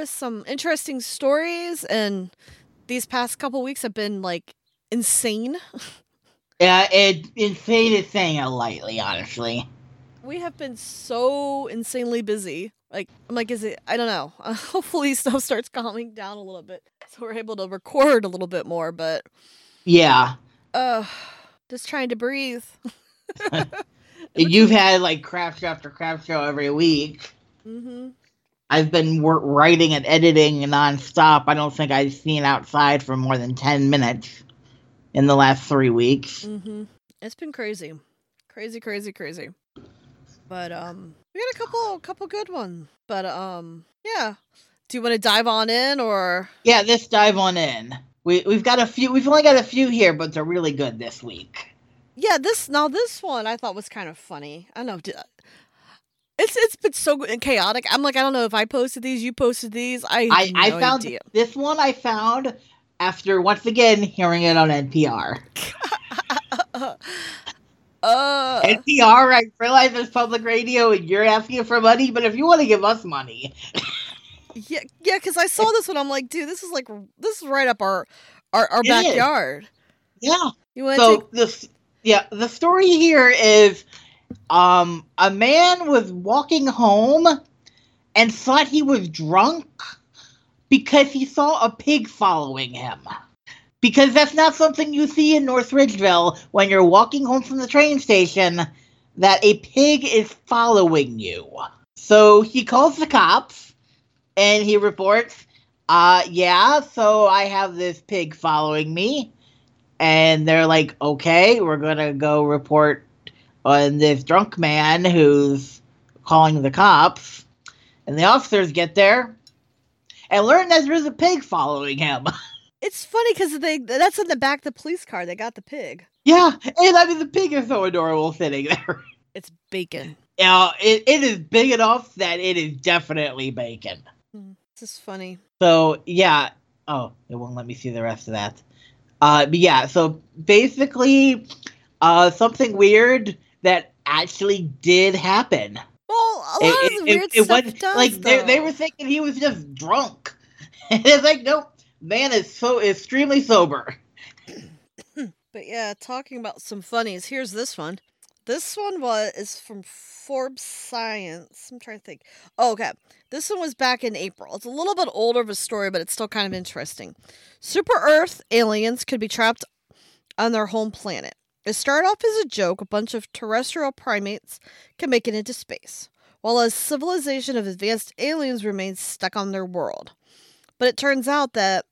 with some interesting stories, and these past couple weeks have been like insane. Yeah, it insane is saying it lightly, honestly. We have been so insanely busy. Like, I'm like, is it? I don't know. Uh, hopefully, stuff starts calming down a little bit, so we're able to record a little bit more. But Yeah, uh, just trying to breathe. you've had like crap show after crap show every week. hmm I've been writing and editing nonstop. I don't think I've seen outside for more than ten minutes in the last three weeks. hmm It's been crazy, crazy, crazy, crazy. But um, we got a couple, couple good ones. But um, yeah. Do you want to dive on in, or Yeah, let's dive on in. We we've got a few. We've only got a few here, but they're really good this week. yeah, this now this one I thought was kind of funny. I don't know. It's it's been so chaotic. I'm like, I don't know if I posted these, you posted these. I I have I no found idea. this one. I found after once again hearing it on NPR. uh, NPR, I realize it's public radio and you're asking for money, but if you want to give us money, yeah, yeah, because I saw this one. I'm like, dude, this is like this is right up our our, our It is. backyard. yeah. You want So take? this, yeah, the story here is, um, a man was walking home and thought he was drunk because he saw a pig following him. Because that's not something you see in North Ridgeville when you're walking home from the train station, that a pig is following you. So he calls the cops and he reports, uh, yeah, so I have this pig following me. And they're like, okay, we're gonna go report on this drunk man who's calling the cops. And the officers get there and learn that there's a pig following him. It's funny because they that's in the back of the police car. They got the pig. yeah, and I mean, the pig is so adorable sitting there. It's bacon. Now, it, it is big enough that it is definitely bacon. This is funny. So, yeah. Oh, it won't let me see the rest of that. Uh, but yeah, so basically, uh, something weird that actually did happen. Well, a lot It- of the weird it- it stuff does. like they, they were thinking he was just drunk. And it's like, nope, man is so extremely sober. But yeah, talking about some funnies. Here's this one. This one was is from Forbes Science. I'm trying to think. Oh, okay. This one was back in April. It's a little bit older of a story, but it's still kind of interesting. Super Earth aliens could be trapped on their home planet. It started off as a joke. A bunch of terrestrial primates can make it into space, while a civilization of advanced aliens remains stuck on their world. But it turns out that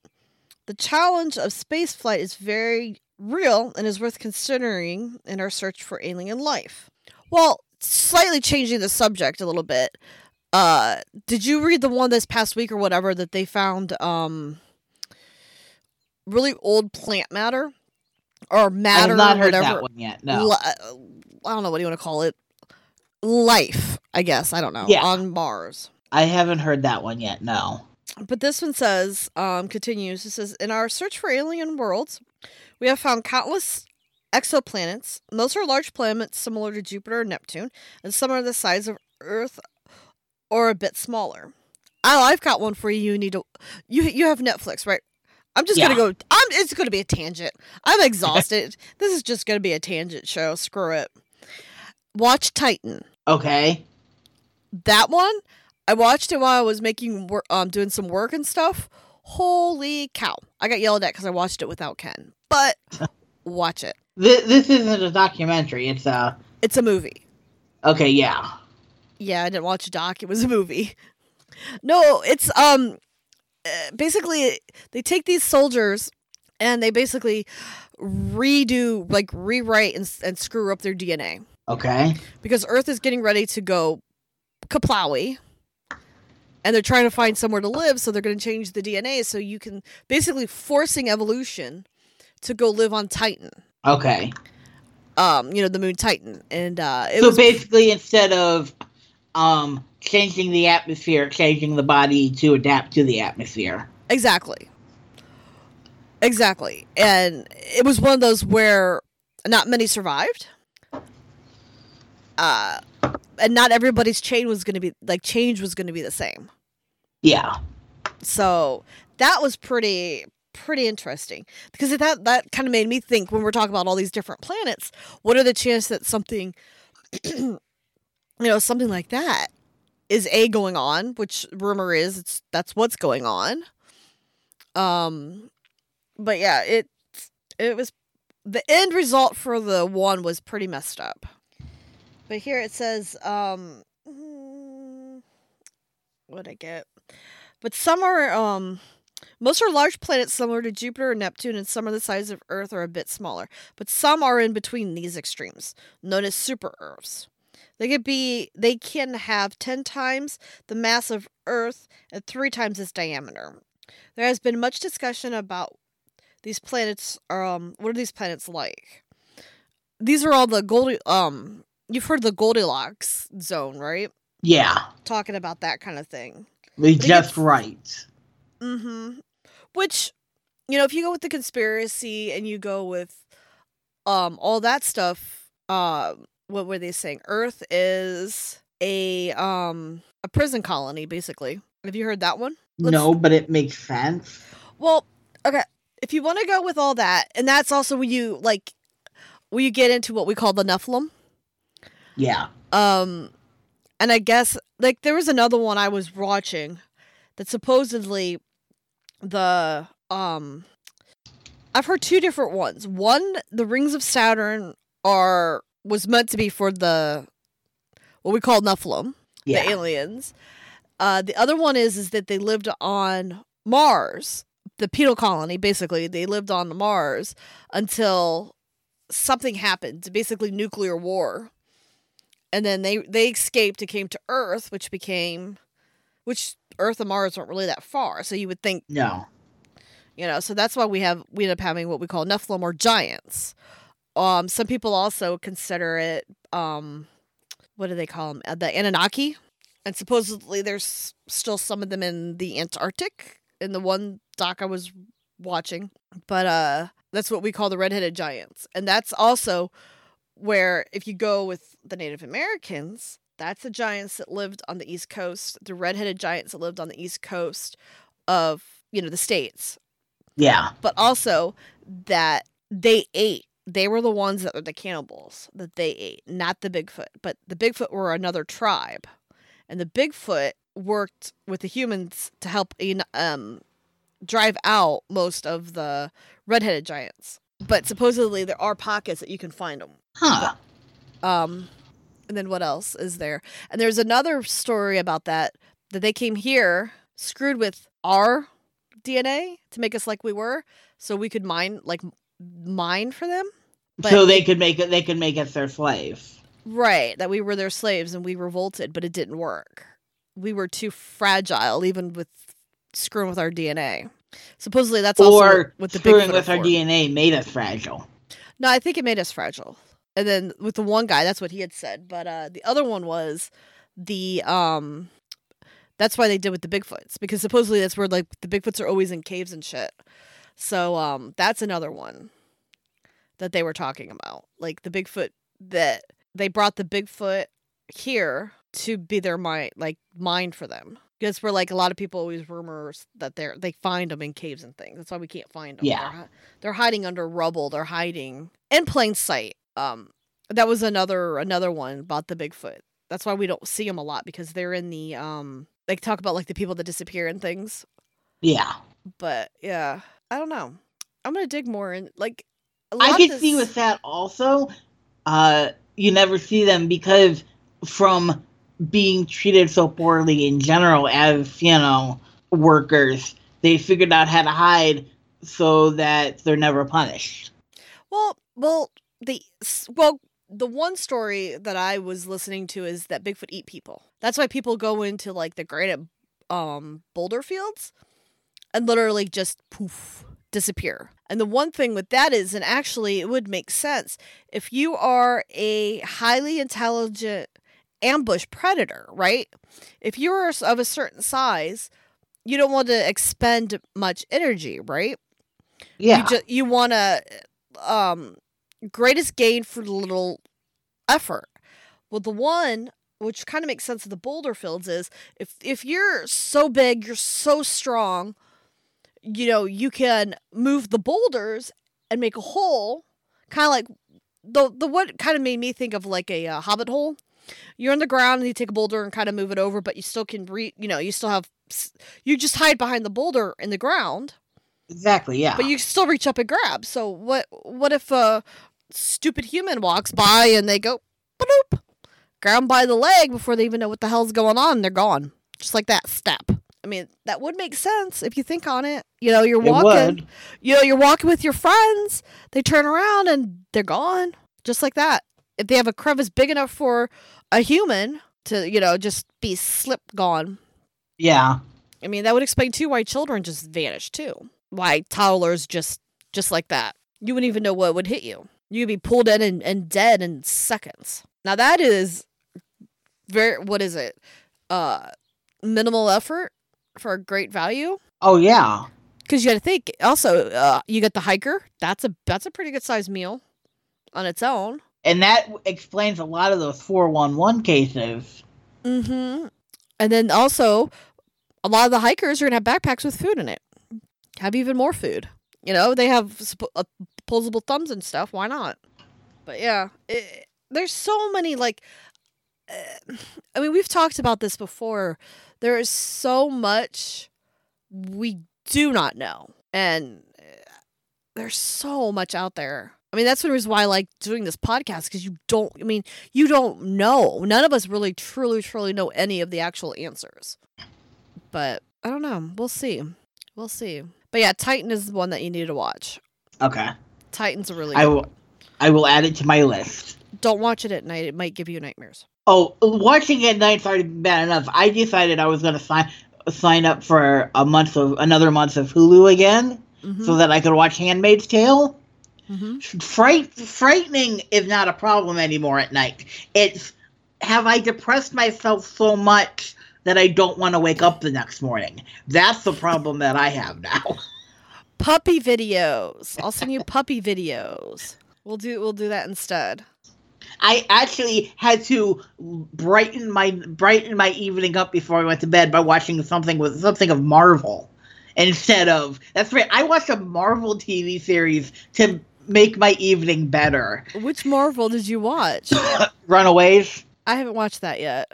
the challenge of spaceflight is very real and is worth considering in our search for alien life. Well, slightly changing the subject a little bit. Uh, did you read the one this past week or whatever that they found um really old plant matter or I matter have not heard whatever? that one yet. No. Uh, I don't know what do you want to call it. Life, I guess. I don't know. Yeah. On Mars. I haven't heard that one yet. No. But this one says, um, continues, it says, in our search for alien worlds, we have found countless exoplanets. Most are large planets similar to Jupiter or Neptune, and some are the size of Earth or a bit smaller. Oh, I've got one for you. You need to you you have Netflix, right? I'm just Yeah. gonna go I'm it's gonna be a tangent. I'm exhausted. this is just gonna be a tangent show. Screw it. Watch Titan. Okay. That one, I watched it while I was making work, um, doing some work and stuff. Holy cow! I got yelled at because I watched it without Ken. But watch it. This, this isn't a documentary. It's a. It's a movie. Okay, yeah. Yeah, I didn't watch a doc. It was a movie. No, it's um, basically they take these soldiers and they basically redo, like rewrite and, and screw up their DNA Okay. because Earth is getting ready to go kaplowy. And they're trying to find somewhere to live, so they're going to change the DNA so you can basically forcing evolution to go live on Titan. Okay. Um, you know, the moon Titan. And uh so was basically, instead of um changing the atmosphere, changing the body to adapt to the atmosphere. Exactly. Exactly. And it was one of those where not many survived. Uh and not everybody's chain was going to be like change was going to be the same. Yeah. So that was pretty pretty interesting because that that kind of made me think when we're talking about all these different planets, what are the chances that something you know, something like that is a going on, which rumor is it's that's what's going on. Um but yeah, it it was the end result for the one was pretty messed up. But here it says um what I get. But some are um most are large planets similar to Jupiter and Neptune, and some are the size of Earth or a bit smaller. But some are in between these extremes, known as super Earths. They could be they can have ten times the mass of Earth and three times its diameter. There has been much discussion about these planets um what are these planets like? These are all the Goldie um you've heard the Goldilocks zone, right? Yeah. Talking about that kind of thing. They just right. Mm-hmm. Which, you know, if you go with the conspiracy and you go with um all that stuff, um, what were they saying? Earth is a um a prison colony, basically. Have you heard that one? Let's- No, but it makes sense. Well, okay. If you want to go with all that, and that's also when you like when you get into what we call the Nephilim. Yeah. Um, and I guess like there was another one I was watching that supposedly the um I've heard two different ones. One, the rings of Saturn are was meant to be for the what we call Nephilim, the aliens. Uh, the other one is is that they lived on Mars, the penal colony. Basically, they lived on Mars until something happened, basically nuclear war, and then they they escaped and came to Earth, which became, which Earth and Mars weren't really that far. So you would think, No. you know, so that's why we have we end up having what we call Nephilim or giants. Um, some people also consider it um, what do they call them? Uh, the Anunnaki, and supposedly there's still some of them in the Antarctic in the one doc I was watching. But uh, that's what we call the redheaded giants, and that's also where if you go with the Native Americans, that's the giants that lived on the East Coast, the redheaded giants that lived on the East Coast of you know the states Yeah. but also that they ate. They were the ones that were the cannibals that they ate, not the Bigfoot. But the Bigfoot were another tribe, and the Bigfoot worked with the humans to help um, drive out most of the redheaded giants. But supposedly there are pockets that you can find them. Huh. Um, and then what else is there? And there's another story about that that they came here screwed with our DNA to make us like we were, so we could mine like mine for them. But so they could make it. They could make us their slave. right that we were their slaves and we revolted, but it didn't work. We were too fragile, even with screwing with our DNA. Supposedly that's also or what the screwing Bigfoot with our. DNA made us fragile. No, I think it made us fragile. And then with the one guy, that's what he had said. But uh, the other one was the um, that's why they did with the Bigfoots because supposedly that's where like the Bigfoots are always in caves and shit. So um, that's another one that they were talking about, like the Bigfoot that they brought the Bigfoot here to be their mind, like mind for them. Because where like a lot of people always rumors that they're they find them in caves and things. That's why we can't find them. Yeah. They're, they're hiding under rubble. They're hiding in plain sight. Um, that was another another one about the Bigfoot. That's why we don't see them a lot because they're in the um. They talk about like the people that disappear and things. Yeah. But yeah, I don't know. I'm gonna dig more in like. I could see with that also. Uh, you never see them because from being treated so poorly in general as you know workers, they figured out how to hide so that they're never punished. Well, well, the well, the one story that I was listening to is that Bigfoot eat people. That's why people go into like the granite um boulder fields and literally just poof disappear. And the one thing with that is and actually it would make sense if you are a highly intelligent ambush predator, right? If you're of a certain size, you don't want to expend much energy, right? Yeah. you just you want to um greatest gain for little effort well the one which kind of makes sense of the boulder fields, is if if you're so big, you're so strong, you know, you can move the boulders and make a hole, kind of like the the what kind of made me think of like a uh, hobbit hole. You're on the ground and you take a boulder and kind of move it over, but you still can re, you know, you still have you just hide behind the boulder in the ground. Exactly. Yeah. But you still reach up and grab. So what what if a stupid human walks by and they go bloop, grab 'em by the leg before they even know what the hell's going on and they're gone. Just like that step. I mean, that would make sense if you think on it. You know, you're It walking would. you know, you're walking with your friends, they turn around and they're gone. Just like that. If they have a crevice big enough for a human to, you know, just be slip gone. Yeah. I mean, that would explain too why children just vanish too. Why toddlers just just like that. You wouldn't even know what would hit you. You'd be pulled in and, and dead in seconds. Now that is very what is it? Uh minimal effort for a great value. Oh yeah. Because you got to think. Also, uh, you got the hiker. That's a that's a pretty good sized meal on its own. And that explains a lot of those 411 cases. Mm-hmm. And then also, a lot of the hikers are gonna have backpacks with food in it. Have even more food. You know, they have sp- uh, posable thumbs and stuff. Why not? But yeah, it, there's so many like. Uh, I mean, we've talked about this before. There is so much we do not know, and uh, there's so much out there. I mean, that's the reason why I like doing this podcast because you don't. I mean, you don't know. None of us really, truly, truly know any of the actual answers. But I don't know. We'll see. We'll see. But yeah, Titan is the one that you need to watch. Okay. Titan's a really. I will. I will add it to my list. Don't watch it at night. It might give you nightmares. Oh, watching at night's already bad enough. I decided I was going to sign sign up for a month of another month of Hulu again Mm-hmm. so that I could watch Handmaid's Tale. mm-hmm. Fright frightening is not a problem anymore at night. It's have I depressed myself so much that I don't want to wake up the next morning. That's the problem that I have now. Puppy videos. I'll send you puppy videos. We'll do. We'll do that instead. I actually had to brighten my brighten my evening up before I went to bed by watching something with something of Marvel instead of that's right. I watched a Marvel TV series to make my evening better. Which Marvel did you watch? Runaways. I haven't watched that yet.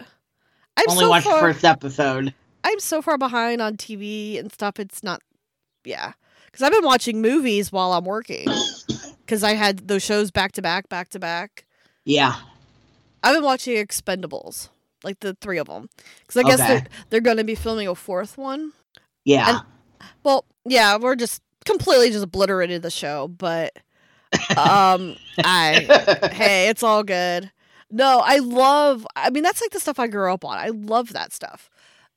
I'm Only so watched far. the first episode. I'm so far behind on TV and stuff. It's not. Yeah, because I've been watching movies while I'm working. Because I had those shows back to back, back to back. Yeah. I've been watching Expendables, like the three of them. Because I guess Okay. they're they're going to be filming a fourth one. Yeah. Well, yeah, we're just completely just obliterated the show, but um, I hey, it's all good. No, I love. I mean, that's like the stuff I grew up on. I love that stuff.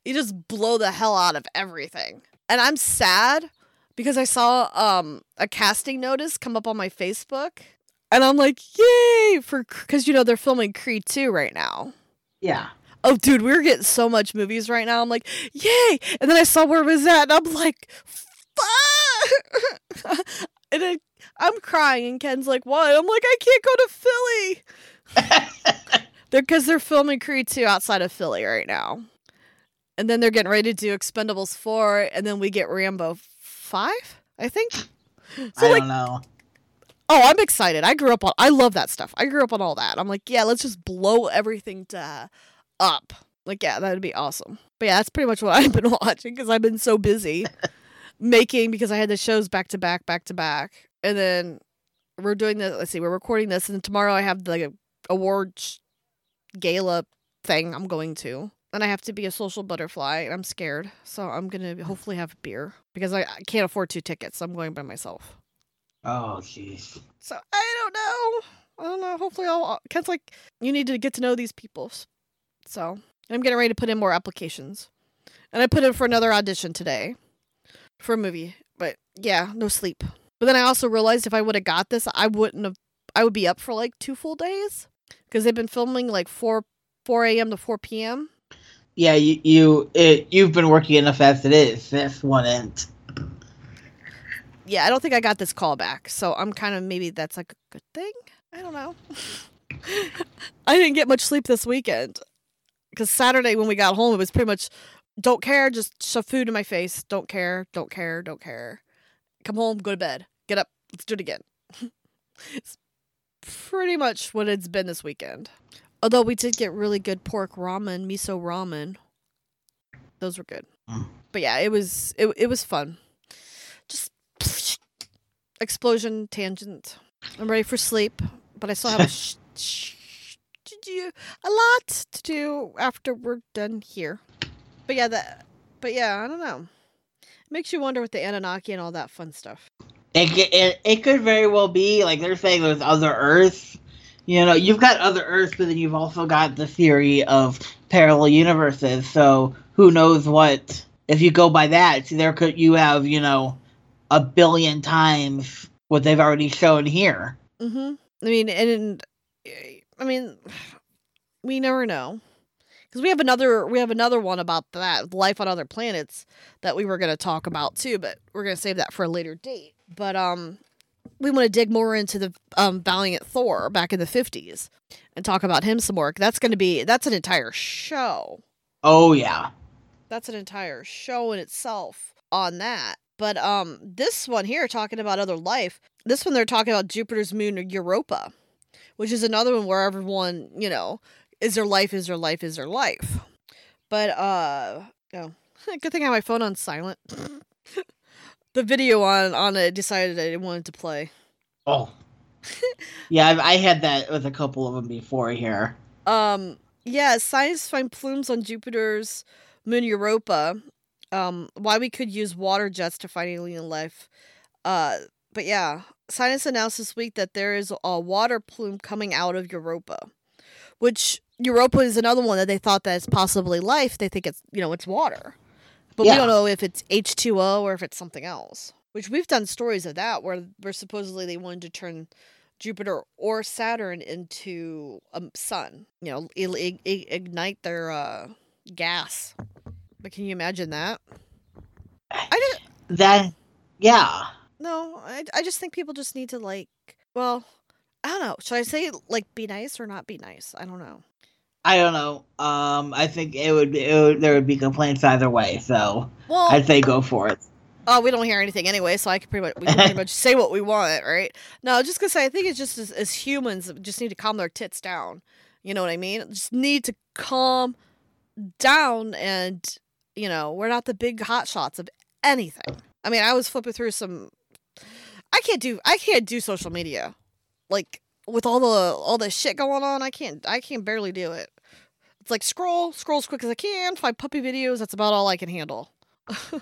You just blow the hell out of everything, and I'm sad because I saw um a casting notice come up on my Facebook, and I'm like, yay for because you know they're filming Creed two right now. yeah. Oh, dude, we're getting so much movies right now. I'm like, yay! And then I saw where it was at, and I'm like, fuck! and I, I'm crying, and Ken's like, what? I'm like, I can't go to Philly. They're because they're filming Creed 2 outside of Philly right now. And then they're getting ready to do Expendables 4, and then we get Rambo 5, I think. So, I like, don't know. Oh, I'm excited. I grew up on, I love that stuff. I grew up on all that. I'm like, yeah, let's just blow everything to up. Like, yeah, that would be awesome. But yeah, that's pretty much what I've been watching because I've been so busy making because I had the shows back to back, back to back. And then we're doing this, let's see, we're recording this, and tomorrow I have the awards gala thing I'm going to. And I have to be a social butterfly, and I'm scared. So I'm going to hopefully have beer because I, I can't afford two tickets. So I'm going by myself. Oh jeez. So I don't know. I don't know. Hopefully, I'll. Uh, Ken's like, you need to get to know these people. So I'm getting ready to put in more applications, and I put in for another audition today for a movie. But yeah, no sleep. But then I also realized if I would have got this, I wouldn't have. I would be up for like two full days because they've been filming like four four a.m. to four p.m. Yeah, you you it, you've been working enough as it is. This one end. Yeah, I don't think I got this call back, so I'm kind of maybe that's like a good thing. I don't know. I didn't get much sleep this weekend. Because Saturday when we got home, it was pretty much don't care, just shove food in my face. Don't care, don't care, don't care. Come home, go to bed, get up, let's do it again. it's pretty much what it's been this weekend. Although we did get really good pork ramen, miso ramen. Those were good. Mm. But yeah, it was it it was fun. Explosion tangent. I'm ready for sleep, but I still have a sh- sh- do a lot to do after we're done here. But yeah, that. But yeah, I don't know. It makes you wonder with the Anunnaki and all that fun stuff. It, it it could very well be like they're saying there's other Earths. You know, you've got other Earths, but then you've also got the theory of parallel universes. So who knows what? If you go by that, there could you have you know a billion times what they've already shown here. Mm-hmm. I mean, and, I mean, we never know because we have another we have another one about that life on other planets that we were going to talk about too, but we're going to save that for a later date. But um, we want to dig more into the um Valiant Thor back in the fifties and talk about him some more. That's going to be that's an entire show. Oh yeah, That's an entire show in itself on that. But um, this one here talking about other life. This one they're talking about Jupiter's moon Europa, which is another one where everyone, you know, is there life? Is there life? Is there life? But uh, oh, good thing I have my phone on silent. the video on on it decided I wanted to play. oh yeah. I've, I had that with a couple of them before here. Um, yeah, scientists find plumes on Jupiter's moon Europa. Um, why we could use water jets to find alien life. Uh, but yeah, scientists announced this week that there is a water plume coming out of Europa, which Europa is another one that they thought that it's possibly life. They think it's you know it's water, but we don't know if it's H two O or if it's something else. Which we've done stories of that where where supposedly they wanted to turn Jupiter or Saturn into a sun. You know, ignite their uh, gas. But can you imagine that? I didn't. That yeah. No, I, I just think people just need to like. Well, I don't know. Should I say like be nice or not be nice? I don't know. I don't know. Um, I think it would, it would there would be complaints either way. So Well, I'd say go for it. oh, we don't hear anything anyway, so I can pretty much we can pretty much say what we want, right? No, just gonna say I think it's just as, as humans just need to calm their tits down. You know what I mean? Just need to calm down, and you know we're not the big hot shots of anything. I mean, I was flipping through some. I can't do I can't do social media, like with all the all the shit going on. I can't I can't barely do it. It's like scroll scroll as quick as I can, find puppy videos. That's about all I can handle.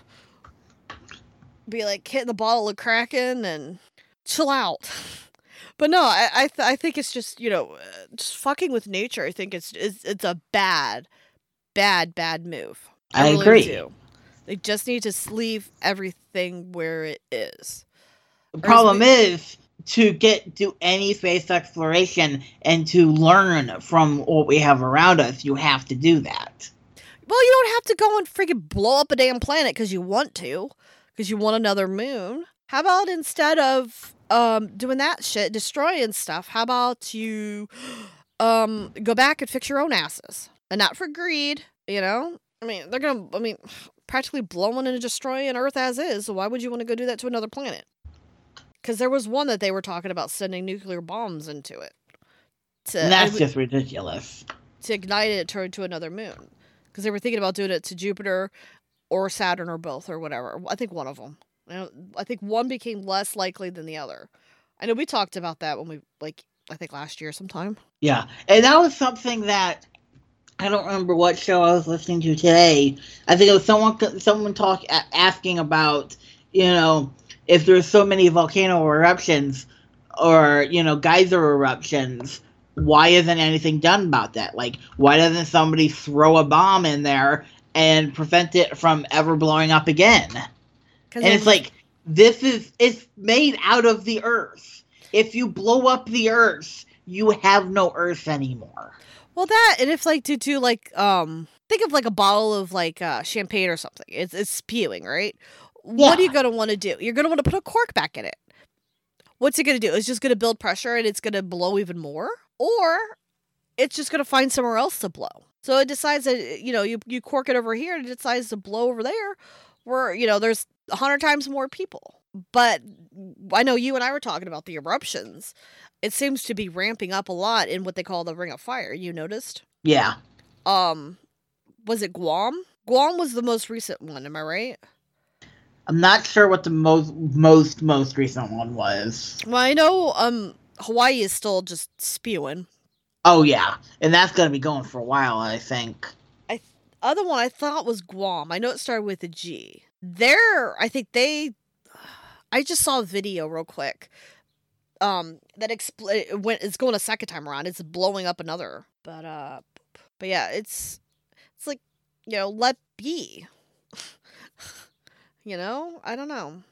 be like hitting the bottle of Kraken and chill out. But no, I I, th- I think it's just you know just fucking with nature. I think it's it's, it's a bad, bad, bad move. I really agree. do. They just need to leave everything where it is. The problem is to get to any space exploration and to learn from what we have around us. You have to do that. Well, you don't have to go and freaking blow up a damn planet because you want to, because you want another moon. How about instead of um doing that shit, destroying stuff, how about you um go back and fix your own asses, and not for greed, you know? I mean, they're gonna. I mean, practically blowing and destroying Earth as is. So why would you want to go do that to another planet? Because there was one that they were talking about sending nuclear bombs into it. To, And that's and- just ridiculous. to ignite it and turn to another moon because they were thinking about doing it to Jupiter or Saturn or both or whatever. I think one of them. I, I think one became less likely than the other. I know we talked about that when we like I think last year sometime. Yeah, and that was something that I don't remember what show I was listening to today. I think it was someone someone talk asking about you know if there's so many volcano eruptions or you know geyser eruptions, why isn't anything done about that? Like, why doesn't somebody throw a bomb in there and prevent it from ever blowing up again? And it's like this is it's made out of the earth. If you blow up the earth, you have no earth anymore. Well that and if like to do like um think of like a bottle of like uh, champagne or something. It's it's spewing right. What are you gonna want to do? You're gonna want to put a cork back in it. What's it gonna do? It's just gonna build pressure and it's gonna blow even more, or it's just going to find somewhere else to blow. So it decides that, you know, you, you cork it over here and it decides to blow over there where, you know, there's a hundred times more people. But I know you and I were talking about the eruptions. It seems to be ramping up a lot in what they call the Ring of Fire. You noticed? Yeah. Um, was it Guam? Guam was the most recent one. Am I right? I'm not sure what the most most most recent one was. Well, I know um Hawaii is still just spewing. Oh yeah, and that's gonna be going for a while, I think. I other one I thought was Guam. I know it started with a G. There, I think they. I just saw a video real quick. Um, that expl- when it's going a second time around, it's blowing up another. But uh, but yeah, it's it's like you know let be. you know, I don't know,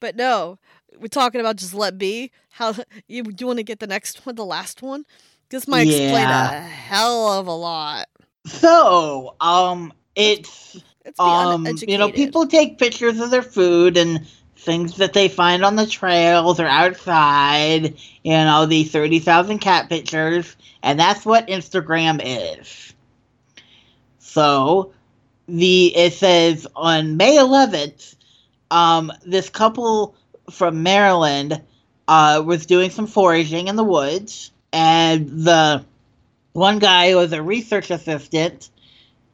but no, we're talking about just let be. How you do you want to get the next one, the last one? This might explain a hell of a lot. So, um, it's It's um, uneducated. you know, people take pictures of their food and things that they find on the trails or outside. You know, the thirty thousand cat pictures, and that's what Instagram is. So, the it says on May 11th, um, this couple from Maryland uh, was doing some foraging in the woods, and the one guy was a research assistant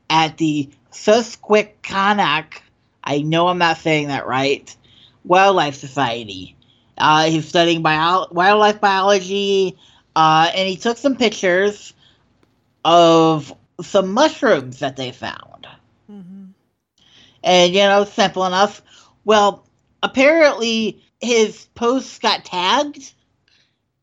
at the Susquehannock, I know I'm not saying that right, Wildlife Society. Uh, he's studying bio- wildlife biology, uh, and he took some pictures of some mushrooms that they found. Mhm. And, you know, simple enough. Well, apparently his posts got tagged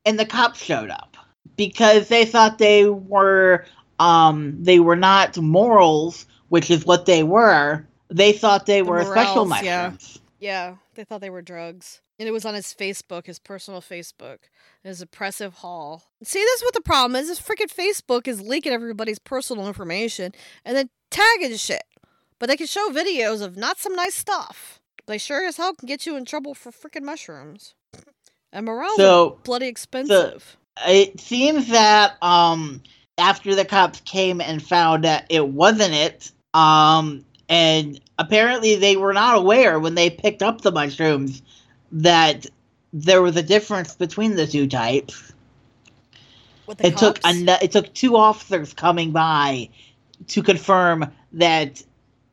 and the cops showed up because they thought they were um they were not morels, which is what they were. They thought they The were special morels, yeah. mushrooms. Yeah, they thought they were drugs. And it was on his Facebook, his personal Facebook, his oppressive haul. See, this is what the problem is. This freaking Facebook is leaking everybody's personal information and then tagging shit. But they can show videos of not some nice stuff. They sure as hell can get you in trouble for freaking mushrooms. And morels are So bloody expensive. it seems that um after the cops came and found that it wasn't it um and apparently they were not aware when they picked up the mushrooms that there was a difference between the two types the it took an- it took two officers coming by to confirm that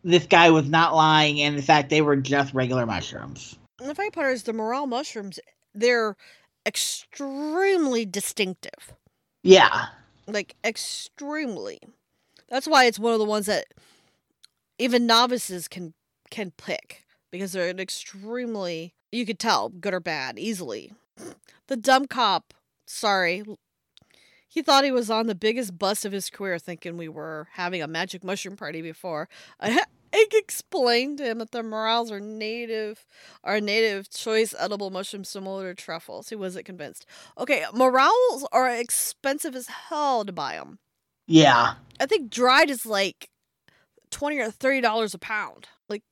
this guy was not lying and in fact they were just regular mushrooms And the funny part is the morel mushrooms, they're extremely distinctive. yeah like extremely. That's why it's one of the ones that even novices can can pick because they're an extremely you could tell good or bad easily. The dumb cop, sorry, he thought he was on the biggest bust of his career, thinking we were having a magic mushroom party before. I, explained to him that the morels are native, are native choice edible mushrooms similar to truffles. He wasn't convinced. Okay, morels are expensive as hell to buy them. yeah I think dried is like twenty or thirty dollars a pound. Like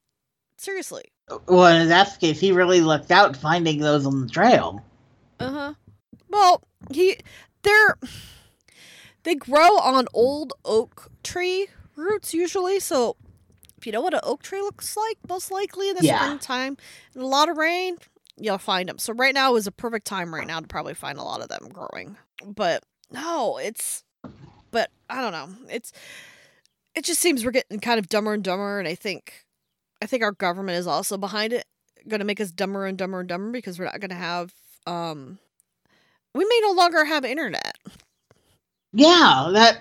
seriously. well in that case he really lucked out finding those on the trail Uh huh. Well, he they're they grow on old oak tree roots usually. So if you know what an oak tree looks like, most likely in the Yeah. springtime and a lot of rain, you'll find them. So right now is a perfect time right now to probably find a lot of them growing. But no, it's but I don't know. It's it just seems we're getting kind of dumber and dumber, and I think I think our government is also behind it, going to make us dumber and dumber and dumber because we're not going to have um we may no longer have internet. Yeah, that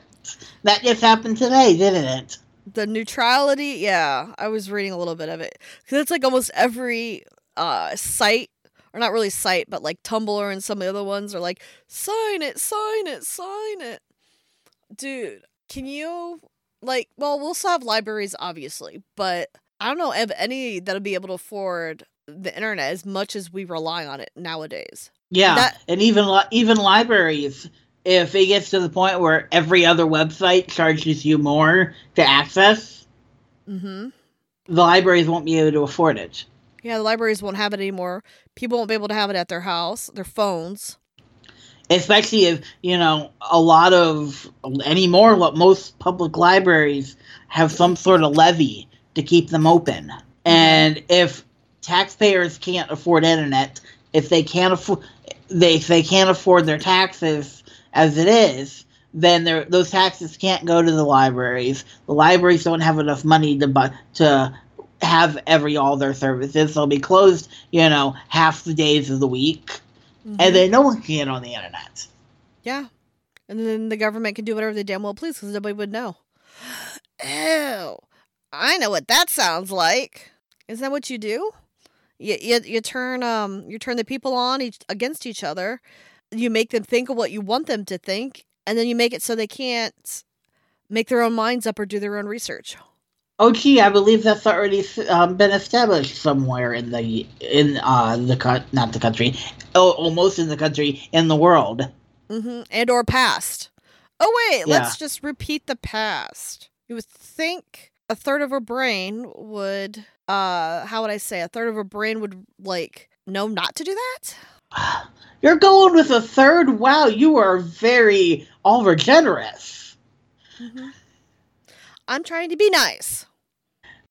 that just happened today, didn't it? The neutrality, yeah, I was reading a little bit of it because it's like almost every uh site or not really site, but like Tumblr and some of the other ones are like sign it, sign it, sign it. Dude, can you like? Well, we'll still have libraries, obviously, but I don't know if any that'll be able to afford the internet as much as we rely on it nowadays. Yeah, That- and even li- even libraries, if it gets to the point where every other website charges you more to access, Mm-hmm. the libraries won't be able to afford it. Yeah, the libraries won't have it anymore. People won't be able to have it at their house, their phones. Especially if you know a lot of anymore. What most public libraries have some sort of levy to keep them open, and if taxpayers can't afford internet, if they can't afford they if they can't afford their taxes as it is, then those taxes can't go to the libraries. The libraries don't have enough money to bu- to have every all their services. They'll be closed, you know, half the days of the week, mm-hmm. and then no one can get on the internet. Yeah, and then the government can do whatever they damn well please because nobody would know. Ew, I know what that sounds like. Is that what you do? You you, you turn um you turn the people on each against each other. You make them think of what you want them to think, and then you make it so they can't make their own minds up or do their own research. Oh, gee, I believe that's already um, been established somewhere in the in uh the not the country, oh, almost in the country in the world. Mm-hmm. And or past. Oh wait, yeah. let's just repeat the past. You would think a third of a brain would uh how would I say a third of a brain would like know not to do that? You're going with a third. Wow, you are very over generous. Mm-hmm. I'm trying to be nice.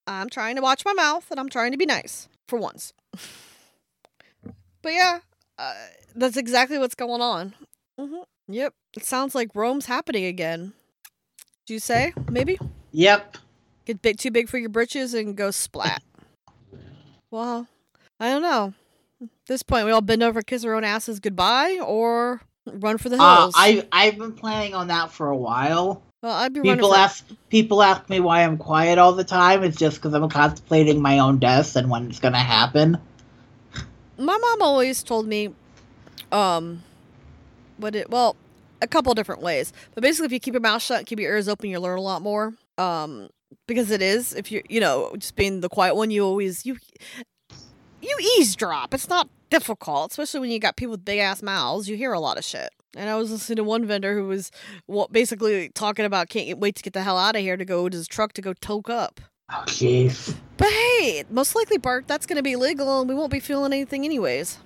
I'm trying to watch my mouth and I'm trying to be nice for once. but yeah, uh, that's exactly what's going on. Mm-hmm. Yep. It sounds like Rome's happening again. Do you say? Maybe? Yep. Get big, too big for your britches and go splat. well, I don't know. At this point, we all bend over, kiss our own asses goodbye, or run for the uh, hills. Uh, I I've been planning on that for a while. Well, I'd be people for... ask people ask me why I'm quiet all the time. It's just because I'm contemplating my own death and when it's gonna happen. My mom always told me, um, what it well, a couple different ways, but basically, if you keep your mouth shut, keep your ears open, you learn a lot more. Um, because it is if you you know just being the quiet one, you always you you eavesdrop. It's not difficult, especially when you got people with big ass mouths. You hear a lot of shit. And I was listening to one vendor who was basically talking about can't wait to get the hell out of here to go to his truck to go toke up. Oh, jeez. But hey, most likely, Bart, that's going to be legal and we won't be feeling anything anyways.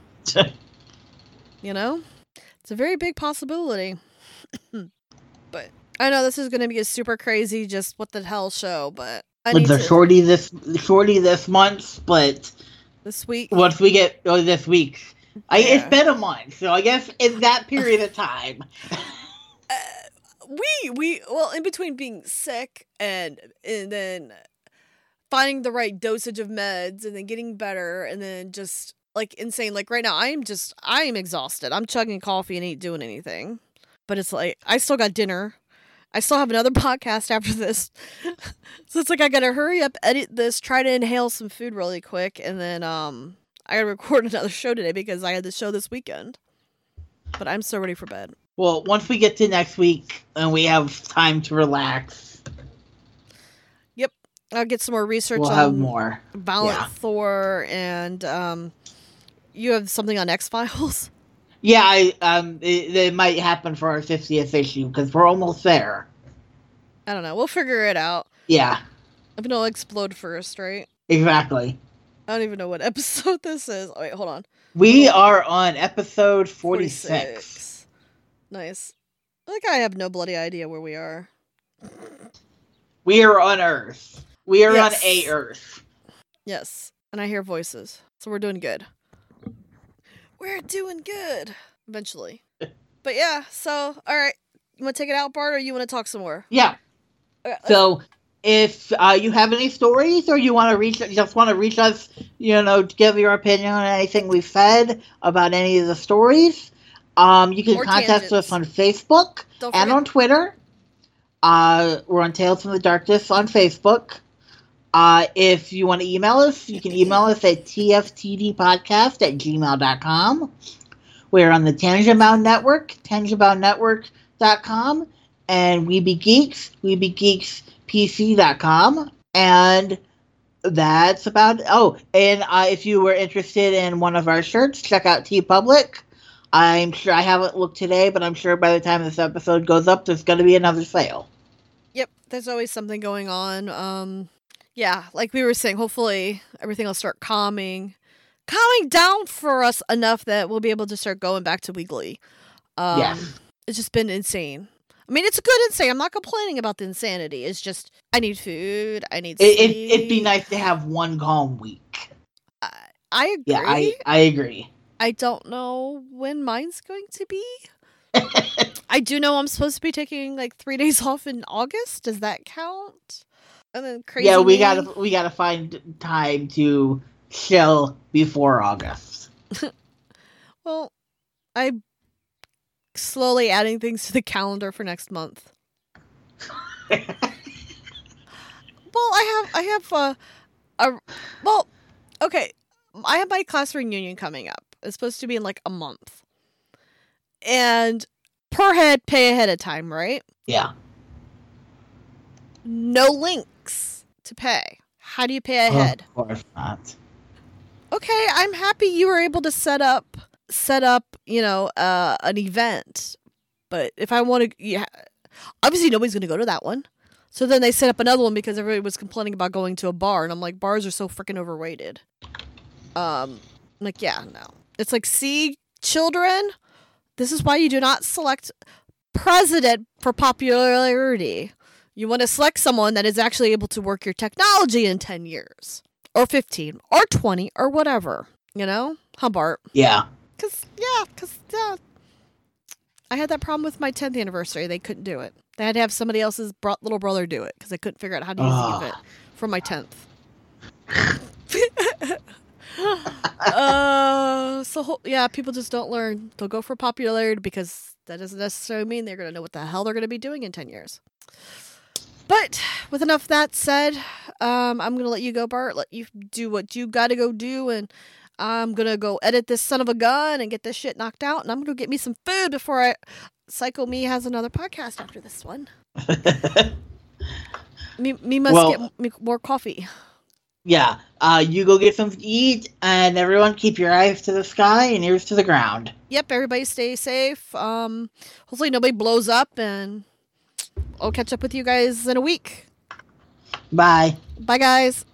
you know? It's a very big possibility. but I know this is going to be a super crazy, just what the hell show, but. I With the to... shorty this shorty this month, but this week. Once we get oh, this week, I, it's been a month, so I guess in that period of time. Uh, we we well in between being sick and and then finding the right dosage of meds and then getting better and then just like insane like right now I am just I am exhausted. I'm chugging coffee and ain't doing anything. But it's like I still got dinner. I still have another podcast after this. so it's like I gotta hurry up, edit this, try to inhale some food really quick, and then um I gotta record another show today because I had the show this weekend. But I'm so ready for bed. Well, once we get to next week and we have time to relax. Yep. I'll get some more research we'll on have more. Valiant yeah. Thor and um you have something on X Files? Yeah, I um it, it might happen for our 50th issue because we're almost there. I don't know. We'll figure it out. Yeah. I'm gonna explode first, right? Exactly. I don't even know what episode this is. Oh, wait, hold on. We are on episode 46. 46. Nice. Like I have no bloody idea where we are. We are on Earth. We are yes. on a Earth. Yes. And I hear voices. So we're doing good. We're doing good. Eventually. but yeah, so all right. You wanna take it out, Bart, or you wanna talk some more? Yeah. Okay, so if uh, you have any stories or you want to reach just want to reach us you know to give your opinion on anything we've said about any of the stories um, you can More contact tangents. us on facebook and on twitter. Uh, we're on tales from the darkness on facebook. Uh, if you want to email us you can email us at tftdpodcast at gmail.com we're on the Tangibound Network, tangiboundnetwork.com, and We Be Geeks, We Be Geeks pc.com and that's about oh and uh, if you were interested in one of our shirts check out TeePublic i'm sure i haven't looked today but i'm sure by the time this episode goes up there's going to be another sale yep there's always something going on um yeah like we were saying hopefully everything will start calming calming down for us enough that we'll be able to start going back to weekly Um, Yes. It's just been insane. I mean, it's a good insane. I'm not complaining about the insanity. It's just I need food. I need. It, sleep. it, it'd be nice to have one calm week. I, I agree. Yeah, I, I agree. I don't know when mine's going to be. I do know I'm supposed to be taking like three days off in August. Does that count? And then crazy. yeah, we gotta we gotta find time to chill before August. Well, I'm slowly adding things to the calendar for next month. Well, I have I have a, a well, okay. I have my class reunion coming up. It's supposed to be in like a month, and per head pay ahead of time, right? yeah. No links to pay. How do you pay ahead? Of course not. okay i'm happy you were able to set up set up you know uh an event. But if i want to yeah obviously nobody's gonna go to that one. So then they set up another one because everybody was complaining about going to a bar and i'm like bars are so freaking overrated. Um I'm like yeah no. It's like see children this is why you do not select president for popularity. You want to select someone that is actually able to work your technology in 10 years or 15 or 20 or whatever you know? Hubbard Yeah. Because yeah because yeah. I had that problem with my 10th anniversary. They couldn't do it. They had to have somebody else's bro- little brother do it because they couldn't figure out how to use the Ugh. for my 10th uh so yeah people just don't learn. They'll go for popularity because that doesn't necessarily mean they're going to know what the hell they're going to be doing in 10 years. But with enough of that said um i'm going to let you go bart. Let you do what you got to go do and i'm going to go edit this son of a gun and get this shit knocked out and i'm going to get me some food before i psycho me has another podcast after this one me, me must Well- get me more coffee yeah. Uh, you go get something to eat, and everyone keep your eyes to the sky and ears to the ground. yep, everybody stay safe. Um, hopefully nobody blows up, and I'll catch up with you guys in a week. Bye. Bye, guys.